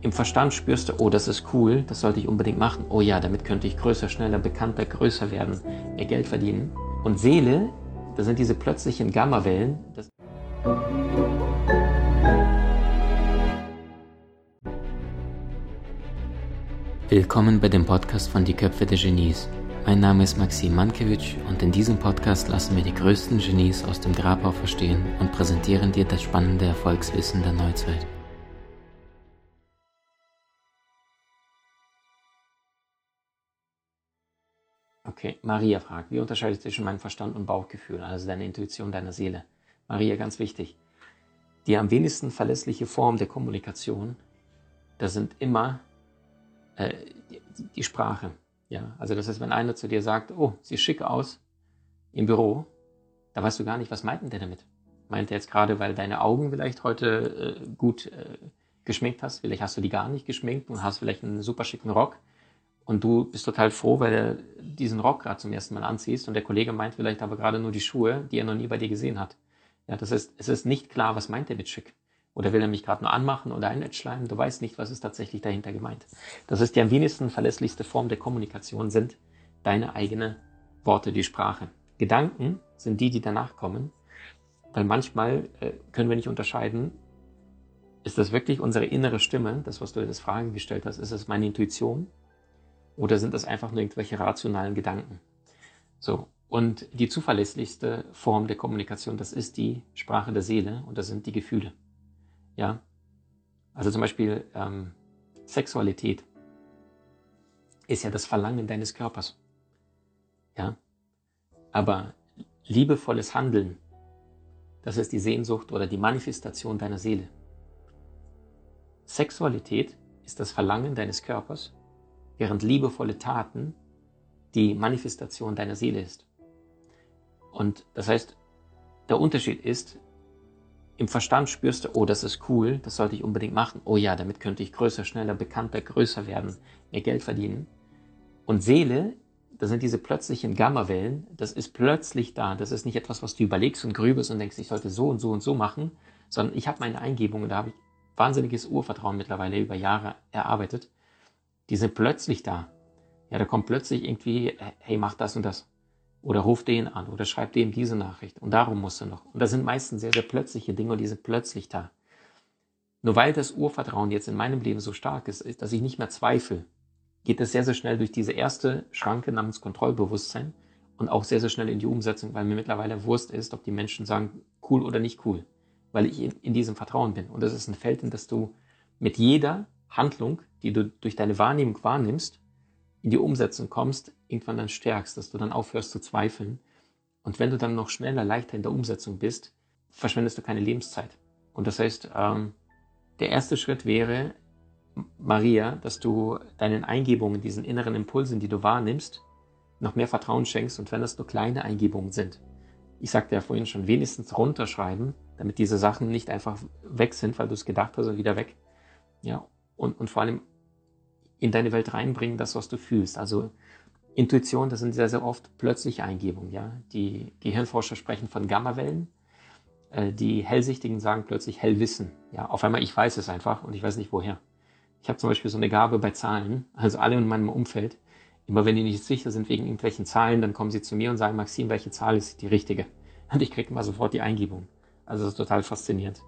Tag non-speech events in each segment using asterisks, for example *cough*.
Im Verstand spürst du, oh, das ist cool, das sollte ich unbedingt machen. Oh ja, damit könnte ich größer, schneller, bekannter, größer werden, mehr Geld verdienen. Und Seele, das sind diese plötzlichen Gammawellen. Willkommen bei dem Podcast von Die Köpfe der Genies. Mein Name ist Maxim Mankewitsch und in diesem Podcast lassen wir die größten Genies aus dem Grabau verstehen und präsentieren dir das spannende Erfolgswissen der Neuzeit. Okay, Maria fragt, wie unterscheidet zwischen meinem Verstand und Bauchgefühl, also deine Intuition, deiner Seele? Maria, ganz wichtig. Die am wenigsten verlässliche Form der Kommunikation, das sind immer äh, die, die Sprache. Ja, also das heißt, wenn einer zu dir sagt, oh, sieht schick aus im Büro, da weißt du gar nicht, was meint denn der damit? Meint er jetzt gerade, weil deine Augen vielleicht heute äh, gut äh, geschminkt hast, vielleicht hast du die gar nicht geschminkt und hast vielleicht einen super schicken Rock und du bist total froh, weil du diesen Rock gerade zum ersten Mal anziehst und der Kollege meint vielleicht aber gerade nur die Schuhe, die er noch nie bei dir gesehen hat. Ja, das heißt, es ist nicht klar, was meint er mit schick. Oder will er mich gerade nur anmachen oder einschleimen? Du weißt nicht, was ist tatsächlich dahinter gemeint. Das ist die am wenigsten verlässlichste Form der Kommunikation sind deine eigenen Worte, die Sprache. Gedanken sind die, die danach kommen, weil manchmal äh, können wir nicht unterscheiden, ist das wirklich unsere innere Stimme, das, was du das Fragen gestellt hast, ist es meine Intuition oder sind das einfach nur irgendwelche rationalen Gedanken? So. Und die zuverlässigste Form der Kommunikation, das ist die Sprache der Seele und das sind die Gefühle. Ja. Also zum Beispiel ähm, Sexualität ist ja das Verlangen deines Körpers. Ja. Aber liebevolles Handeln, das ist die Sehnsucht oder die Manifestation deiner Seele. Sexualität ist das Verlangen deines Körpers während liebevolle Taten die Manifestation deiner Seele ist. Und das heißt, der Unterschied ist, im Verstand spürst du, oh, das ist cool, das sollte ich unbedingt machen. Oh ja, damit könnte ich größer, schneller, bekannter, größer werden, mehr Geld verdienen. Und Seele, das sind diese plötzlichen Gammawellen, das ist plötzlich da. Das ist nicht etwas, was du überlegst und grübelst und denkst, ich sollte so und so und so machen, sondern ich habe meine Eingebungen, da habe ich wahnsinniges Urvertrauen mittlerweile über Jahre erarbeitet die sind plötzlich da. Ja, da kommt plötzlich irgendwie, hey, mach das und das. Oder ruf den an oder schreib dem diese Nachricht. Und darum musst du noch. Und das sind meistens sehr, sehr plötzliche Dinge und die sind plötzlich da. Nur weil das Urvertrauen jetzt in meinem Leben so stark ist, dass ich nicht mehr zweifle, geht es sehr, sehr schnell durch diese erste Schranke namens Kontrollbewusstsein und auch sehr, sehr schnell in die Umsetzung, weil mir mittlerweile Wurst ist, ob die Menschen sagen, cool oder nicht cool, weil ich in, in diesem Vertrauen bin. Und das ist ein Feld, in das du mit jeder Handlung, die du durch deine Wahrnehmung wahrnimmst, in die Umsetzung kommst, irgendwann dann stärkst, dass du dann aufhörst zu zweifeln. Und wenn du dann noch schneller, leichter in der Umsetzung bist, verschwendest du keine Lebenszeit. Und das heißt, ähm, der erste Schritt wäre, Maria, dass du deinen Eingebungen, diesen inneren Impulsen, die du wahrnimmst, noch mehr Vertrauen schenkst und wenn das nur kleine Eingebungen sind. Ich sagte ja vorhin schon, wenigstens runterschreiben, damit diese Sachen nicht einfach weg sind, weil du es gedacht hast und wieder weg. Ja, und, und vor allem in deine Welt reinbringen, das, was du fühlst. Also Intuition, das sind sehr, sehr oft plötzliche Eingebungen. Ja? Die Gehirnforscher sprechen von Gammawellen. Äh, die Hellsichtigen sagen plötzlich Hellwissen. Ja, auf einmal, ich weiß es einfach und ich weiß nicht woher. Ich habe zum Beispiel so eine Gabe bei Zahlen, also alle in meinem Umfeld. Immer wenn die nicht sicher sind wegen irgendwelchen Zahlen, dann kommen sie zu mir und sagen, Maxim, welche Zahl ist die richtige? Und ich kriege mal sofort die Eingebung. Also das ist total faszinierend.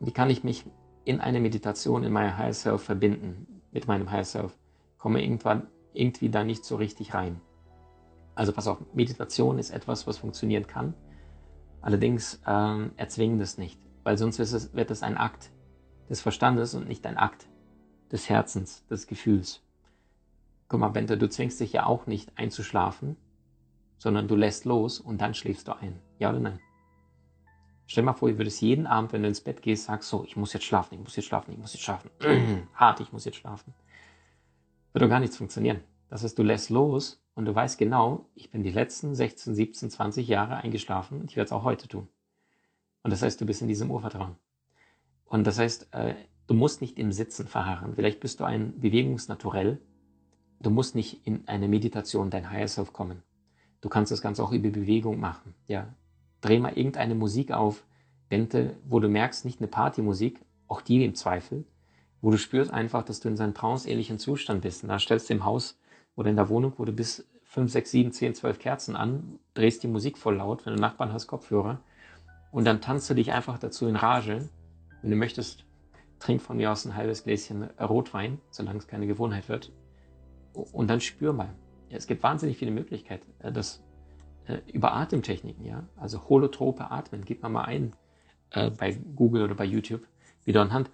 Wie kann ich mich in eine Meditation in meiner Higher Self verbinden, mit meinem Higher Self, komme irgendwann irgendwie da nicht so richtig rein. Also pass auf, Meditation ist etwas, was funktionieren kann. Allerdings ähm, erzwingen das nicht, weil sonst es, wird es ein Akt des Verstandes und nicht ein Akt des Herzens, des Gefühls. Guck mal, Bente, du zwingst dich ja auch nicht einzuschlafen, sondern du lässt los und dann schläfst du ein. Ja oder nein? Stell dir mal vor, ihr würdest jeden Abend, wenn du ins Bett gehst, sagst so, ich muss jetzt schlafen, ich muss jetzt schlafen, ich muss jetzt schlafen. *clears throat* Hart, ich muss jetzt schlafen. Wird doch gar nichts funktionieren. Das heißt, du lässt los und du weißt genau, ich bin die letzten 16, 17, 20 Jahre eingeschlafen und ich werde es auch heute tun. Und das heißt, du bist in diesem Urvertrauen. Und das heißt, äh, du musst nicht im Sitzen verharren. Vielleicht bist du ein Bewegungsnaturell. Du musst nicht in eine Meditation, dein Higher Self kommen. Du kannst das Ganze auch über Bewegung machen. Ja, dreh mal irgendeine Musik auf, Bente, wo du merkst, nicht eine Partymusik, auch die im Zweifel, wo du spürst einfach, dass du in seinem tranceähnlichen Zustand bist. Und da stellst du im Haus oder in der Wohnung, wo du bis 5, 6, 7, 10, 12 Kerzen an, drehst die Musik voll laut, wenn du Nachbarn hast, Kopfhörer. Und dann tanzt du dich einfach dazu in Rage. Wenn du möchtest, trink von mir aus ein halbes Gläschen Rotwein, solange es keine Gewohnheit wird. Und dann spür mal. Es gibt wahnsinnig viele Möglichkeiten. Das äh, über Atemtechniken, ja. Also holotrope Atmen. Gib mal mal ein äh, bei Google oder bei YouTube. Wieder anhand.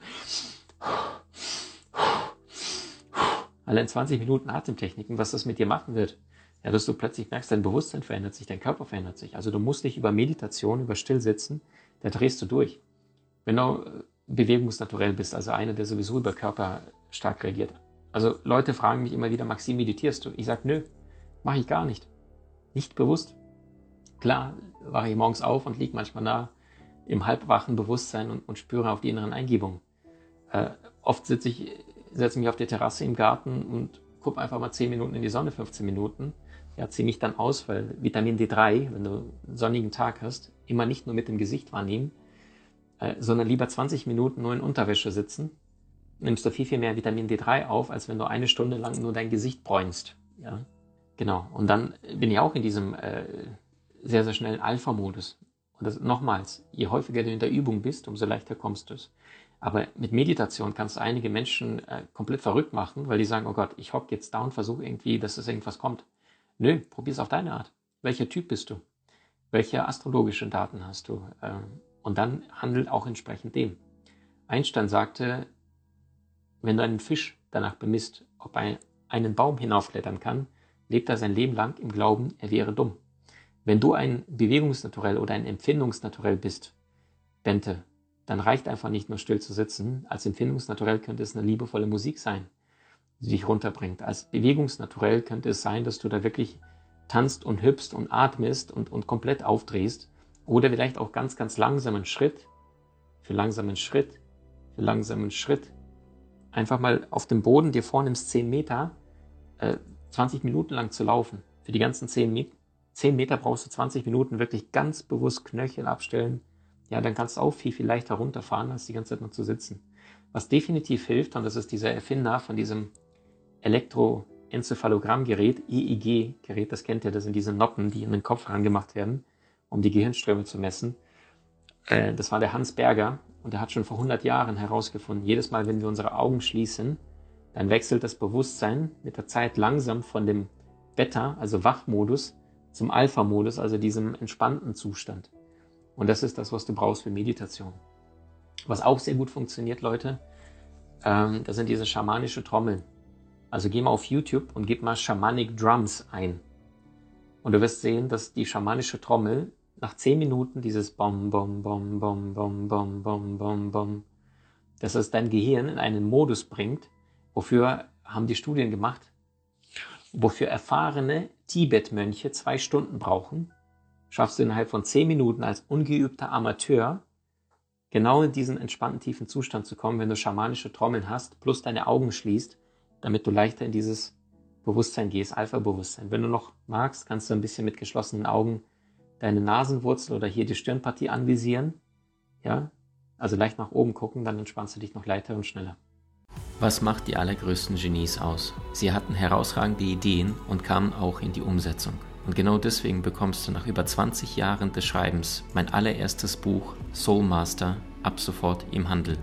Allein 20 Minuten Atemtechniken, was das mit dir machen wird. Ja, dass du plötzlich merkst, dein Bewusstsein verändert sich, dein Körper verändert sich. Also du musst nicht über Meditation, über Stillsitzen, da drehst du durch. Wenn du äh, bewegungsnaturell bist, also einer, der sowieso über Körper stark reagiert. Also Leute fragen mich immer wieder, Maxim, meditierst du? Ich sage, nö, mache ich gar nicht. Nicht bewusst. Klar, wache ich morgens auf und liege manchmal da im halbwachen Bewusstsein und, und spüre auf die inneren Eingebungen. Äh, oft sitze ich, setze mich auf der Terrasse im Garten und gucke einfach mal 10 Minuten in die Sonne, 15 Minuten. Ja, ziehe mich dann aus, weil Vitamin D3, wenn du einen sonnigen Tag hast, immer nicht nur mit dem Gesicht wahrnehmen, äh, sondern lieber 20 Minuten nur in Unterwäsche sitzen. Nimmst du viel, viel mehr Vitamin D3 auf, als wenn du eine Stunde lang nur dein Gesicht bräunst. Ja, genau. Und dann bin ich auch in diesem äh, sehr, sehr schnellen Alpha-Modus. Und das nochmals, je häufiger du in der Übung bist, umso leichter kommst du es. Aber mit Meditation kannst du einige Menschen äh, komplett verrückt machen, weil die sagen, oh Gott, ich hock jetzt da und versuche irgendwie, dass es irgendwas kommt. Nö, probier es auf deine Art. Welcher Typ bist du? Welche astrologischen Daten hast du? Ähm, und dann handelt auch entsprechend dem. Einstein sagte, wenn du einen Fisch danach bemisst, ob er einen Baum hinaufklettern kann, lebt er sein Leben lang im Glauben, er wäre dumm. Wenn du ein Bewegungsnaturell oder ein Empfindungsnaturell bist, Bente, dann reicht einfach nicht nur still zu sitzen. Als Empfindungsnaturell könnte es eine liebevolle Musik sein, die dich runterbringt. Als Bewegungsnaturell könnte es sein, dass du da wirklich tanzt und hüpfst und atmest und, und komplett aufdrehst. Oder vielleicht auch ganz, ganz langsamen Schritt, für langsamen Schritt, für langsamen Schritt. Einfach mal auf dem Boden dir vornimmst 10 Meter, äh, 20 Minuten lang zu laufen. Für die ganzen 10 Meter 10 Meter brauchst du 20 Minuten wirklich ganz bewusst Knöchel abstellen. Ja, dann kannst du auch viel, viel leichter runterfahren, als die ganze Zeit nur zu sitzen. Was definitiv hilft, und das ist dieser Erfinder von diesem Elektroenzephalogrammgerät, EEG-Gerät, das kennt ihr, das sind diese Noppen, die in den Kopf rangemacht werden, um die Gehirnströme zu messen. Äh, das war der Hans Berger und der hat schon vor 100 Jahren herausgefunden, jedes Mal, wenn wir unsere Augen schließen, dann wechselt das Bewusstsein mit der Zeit langsam von dem Beta, also Wachmodus, zum Alpha-Modus, also diesem entspannten Zustand. Und das ist das, was du brauchst für Meditation. Was auch sehr gut funktioniert, Leute, ähm, das sind diese schamanische Trommeln. Also geh mal auf YouTube und gib mal Shamanic Drums ein. Und du wirst sehen, dass die schamanische Trommel nach zehn Minuten dieses Bom, Bom, Bom, Bom, Bom, Bom, Bom, Bom, Bom, dass es dein Gehirn in einen Modus bringt, wofür haben die Studien gemacht, wofür erfahrene Tibet-Mönche zwei Stunden brauchen, schaffst du innerhalb von zehn Minuten als ungeübter Amateur genau in diesen entspannten tiefen Zustand zu kommen, wenn du schamanische Trommeln hast, plus deine Augen schließt, damit du leichter in dieses Bewusstsein gehst, Alpha-Bewusstsein. Wenn du noch magst, kannst du ein bisschen mit geschlossenen Augen deine Nasenwurzel oder hier die Stirnpartie anvisieren. Ja, also leicht nach oben gucken, dann entspannst du dich noch leichter und schneller. Was macht die allergrößten Genies aus? Sie hatten herausragende Ideen und kamen auch in die Umsetzung. Und genau deswegen bekommst du nach über 20 Jahren des Schreibens mein allererstes Buch Soul Master ab sofort im Handel.